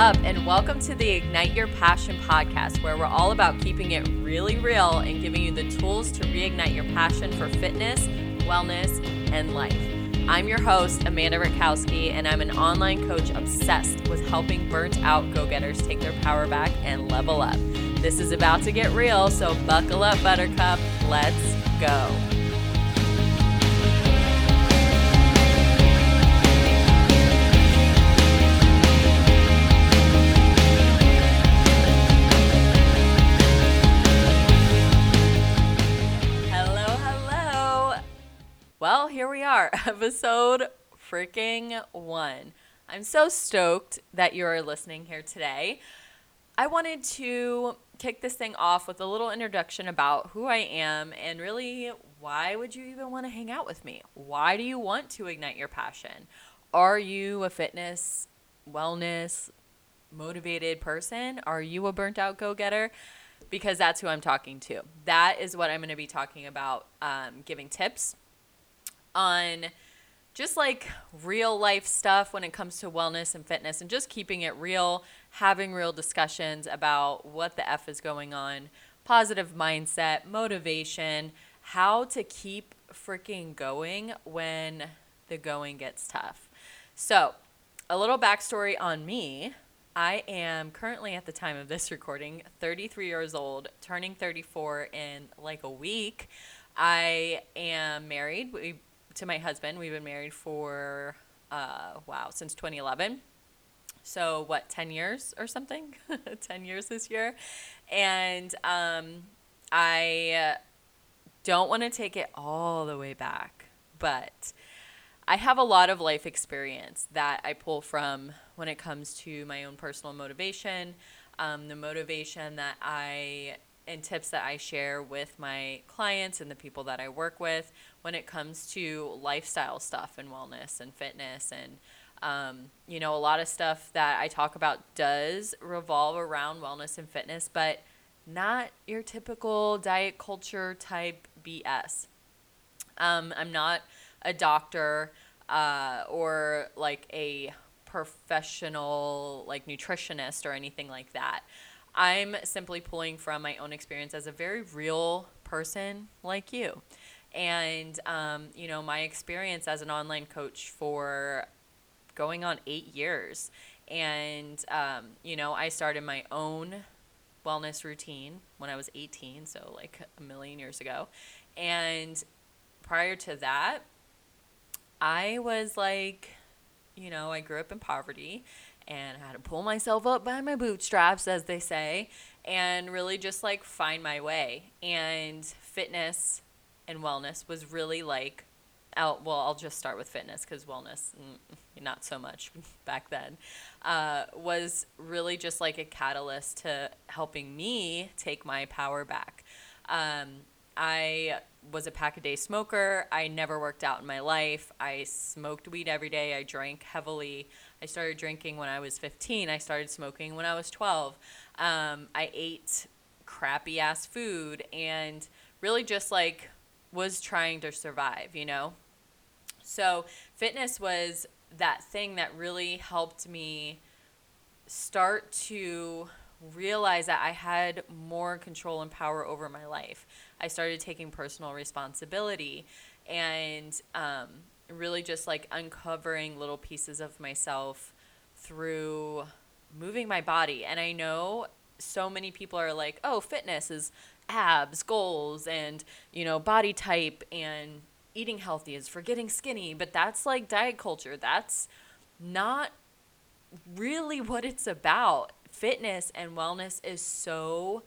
up, and welcome to the Ignite Your Passion podcast, where we're all about keeping it really real and giving you the tools to reignite your passion for fitness, wellness, and life. I'm your host, Amanda Rakowski, and I'm an online coach obsessed with helping burnt out go getters take their power back and level up. This is about to get real, so buckle up, Buttercup. Let's go. Here we are, episode freaking one. I'm so stoked that you're listening here today. I wanted to kick this thing off with a little introduction about who I am and really why would you even want to hang out with me? Why do you want to ignite your passion? Are you a fitness, wellness, motivated person? Are you a burnt out go getter? Because that's who I'm talking to. That is what I'm going to be talking about, um, giving tips on just like real life stuff when it comes to wellness and fitness and just keeping it real, having real discussions about what the F is going on, positive mindset, motivation, how to keep freaking going when the going gets tough. So, a little backstory on me. I am currently, at the time of this recording, 33 years old, turning 34 in like a week. I am married. We to my husband. We've been married for uh, wow since 2011. So what, 10 years or something? 10 years this year, and um, I don't want to take it all the way back, but I have a lot of life experience that I pull from when it comes to my own personal motivation, um, the motivation that I and tips that I share with my clients and the people that I work with when it comes to lifestyle stuff and wellness and fitness and um, you know a lot of stuff that I talk about does revolve around wellness and fitness, but not your typical diet culture type BS. Um, I'm not a doctor uh, or like a professional like nutritionist or anything like that. I'm simply pulling from my own experience as a very real person like you. And, um, you know, my experience as an online coach for going on eight years. And, um, you know, I started my own wellness routine when I was 18, so like a million years ago. And prior to that, I was like, you know, I grew up in poverty and I had to pull myself up by my bootstraps, as they say, and really just like find my way. And fitness and wellness was really like, out, well, I'll just start with fitness because wellness, mm, not so much back then, uh, was really just like a catalyst to helping me take my power back. Um, I was a pack a day smoker. I never worked out in my life. I smoked weed every day. I drank heavily. I started drinking when I was 15. I started smoking when I was 12. Um, I ate crappy ass food and really just like was trying to survive, you know? So, fitness was that thing that really helped me start to realize that I had more control and power over my life. I started taking personal responsibility and um, really just like uncovering little pieces of myself through moving my body. And I know so many people are like, oh, fitness is abs, goals, and, you know, body type and eating healthy is for getting skinny. But that's like diet culture. That's not really what it's about. Fitness and wellness is so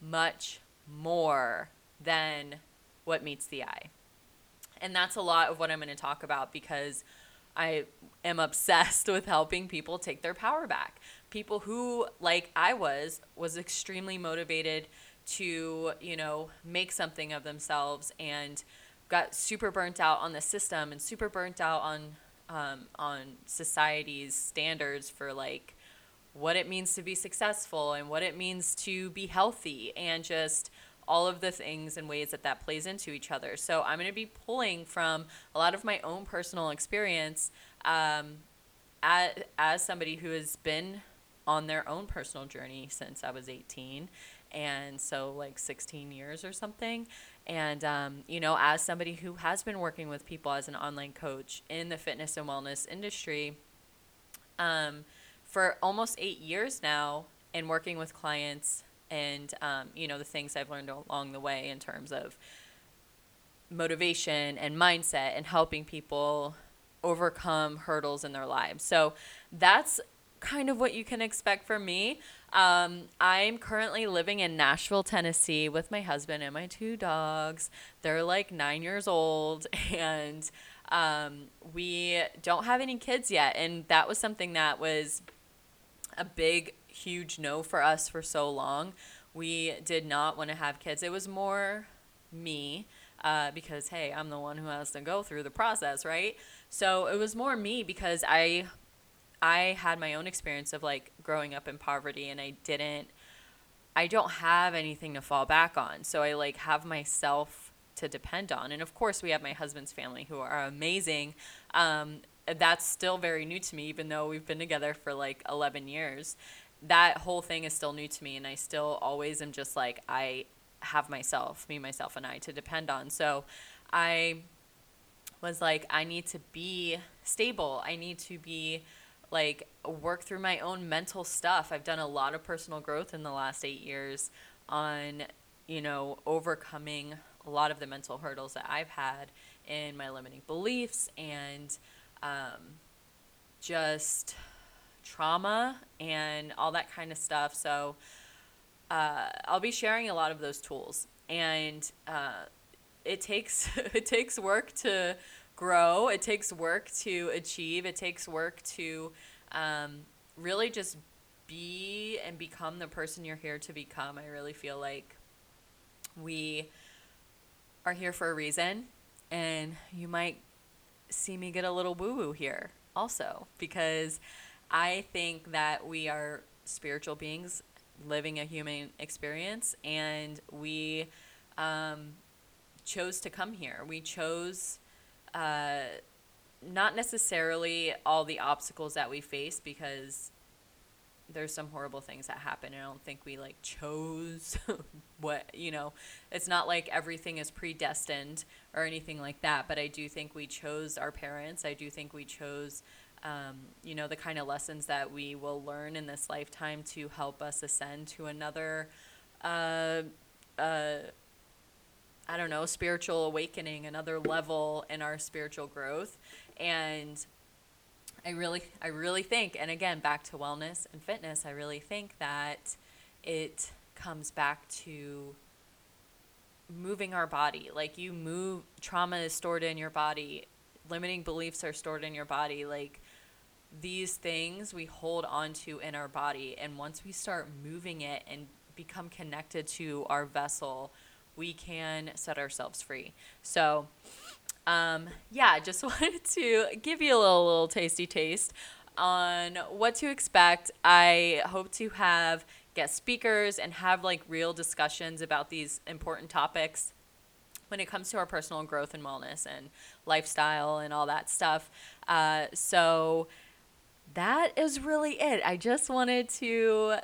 much more than what meets the eye. And that's a lot of what I'm going to talk about because I am obsessed with helping people take their power back. People who, like I was, was extremely motivated to, you know, make something of themselves and got super burnt out on the system and super burnt out on um, on society's standards for like what it means to be successful and what it means to be healthy and just all of the things and ways that that plays into each other. So I'm going to be pulling from a lot of my own personal experience um, as, as somebody who has been on their own personal journey since I was 18 and so like 16 years or something. And um, you know as somebody who has been working with people as an online coach in the fitness and wellness industry um, for almost eight years now and working with clients and um, you know the things i've learned along the way in terms of motivation and mindset and helping people overcome hurdles in their lives. So that's kind of what you can expect from me um, i'm currently living in nashville tennessee with my husband and my two dogs they're like nine years old and um, we don't have any kids yet and that was something that was a big huge no for us for so long. We did not want to have kids. It was more me uh, because, hey, I'm the one who has to go through the process, right? So it was more me because I. I had my own experience of like growing up in poverty and I didn't I don't have anything to fall back on. So I like have myself to depend on. And of course, we have my husband's family who are amazing. Um, that's still very new to me, even though we've been together for like 11 years that whole thing is still new to me and I still always am just like I have myself, me myself and I to depend on. So I was like I need to be stable. I need to be like work through my own mental stuff. I've done a lot of personal growth in the last 8 years on, you know, overcoming a lot of the mental hurdles that I've had in my limiting beliefs and um, just trauma and all that kind of stuff. So uh, I'll be sharing a lot of those tools, and uh, it takes it takes work to grow. It takes work to achieve. It takes work to um, really just be and become the person you're here to become. I really feel like we are here for a reason, and you might see me get a little woo woo here also because I think that we are spiritual beings living a human experience, and we um, chose to come here. We chose uh, not necessarily all the obstacles that we face because there's some horrible things that happen. and I don't think we like chose what, you know, it's not like everything is predestined or anything like that, but I do think we chose our parents. I do think we chose um, you know, the kind of lessons that we will learn in this lifetime to help us ascend to another, uh, uh, I don't know, spiritual awakening, another level in our spiritual growth. And I really, I really think, and again, back to wellness and fitness, I really think that it comes back to moving our body. Like you move, trauma is stored in your body limiting beliefs are stored in your body like these things we hold on to in our body and once we start moving it and become connected to our vessel we can set ourselves free so um, yeah just wanted to give you a little, little tasty taste on what to expect i hope to have guest speakers and have like real discussions about these important topics when it comes to our personal growth and wellness and lifestyle and all that stuff. Uh, so that is really it. I just wanted to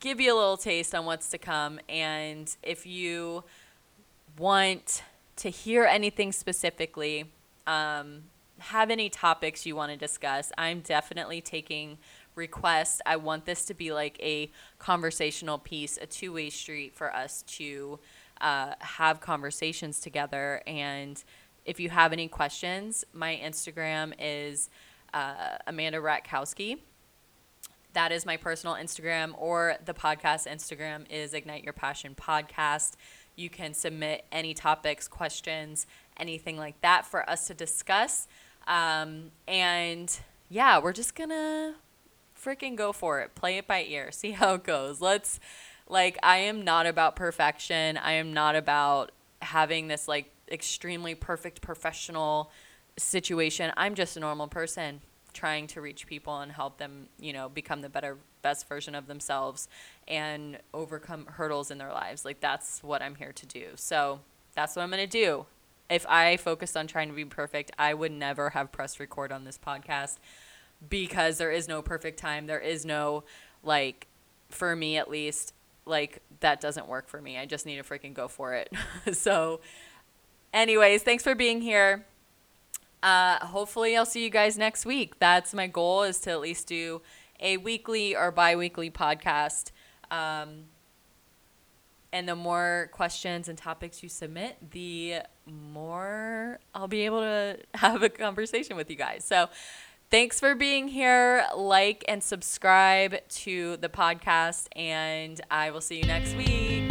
give you a little taste on what's to come. And if you want to hear anything specifically, um, have any topics you want to discuss, I'm definitely taking requests. I want this to be like a conversational piece, a two way street for us to uh, have conversations together. And if you have any questions, my Instagram is uh, Amanda Ratkowski. That is my personal Instagram, or the podcast Instagram is Ignite Your Passion Podcast. You can submit any topics, questions, anything like that for us to discuss. Um, and yeah, we're just gonna freaking go for it. Play it by ear. See how it goes. Let's like, I am not about perfection. I am not about having this like extremely perfect professional situation. I'm just a normal person trying to reach people and help them, you know, become the better best version of themselves and overcome hurdles in their lives. Like that's what I'm here to do. So, that's what I'm going to do. If I focused on trying to be perfect, I would never have pressed record on this podcast because there is no perfect time. There is no like for me at least, like that doesn't work for me. I just need to freaking go for it. so, anyways, thanks for being here. Uh, hopefully, I'll see you guys next week. That's my goal is to at least do a weekly or bi weekly podcast. Um, and the more questions and topics you submit, the more I'll be able to have a conversation with you guys. So, thanks for being here. Like and subscribe to the podcast, and I will see you next week.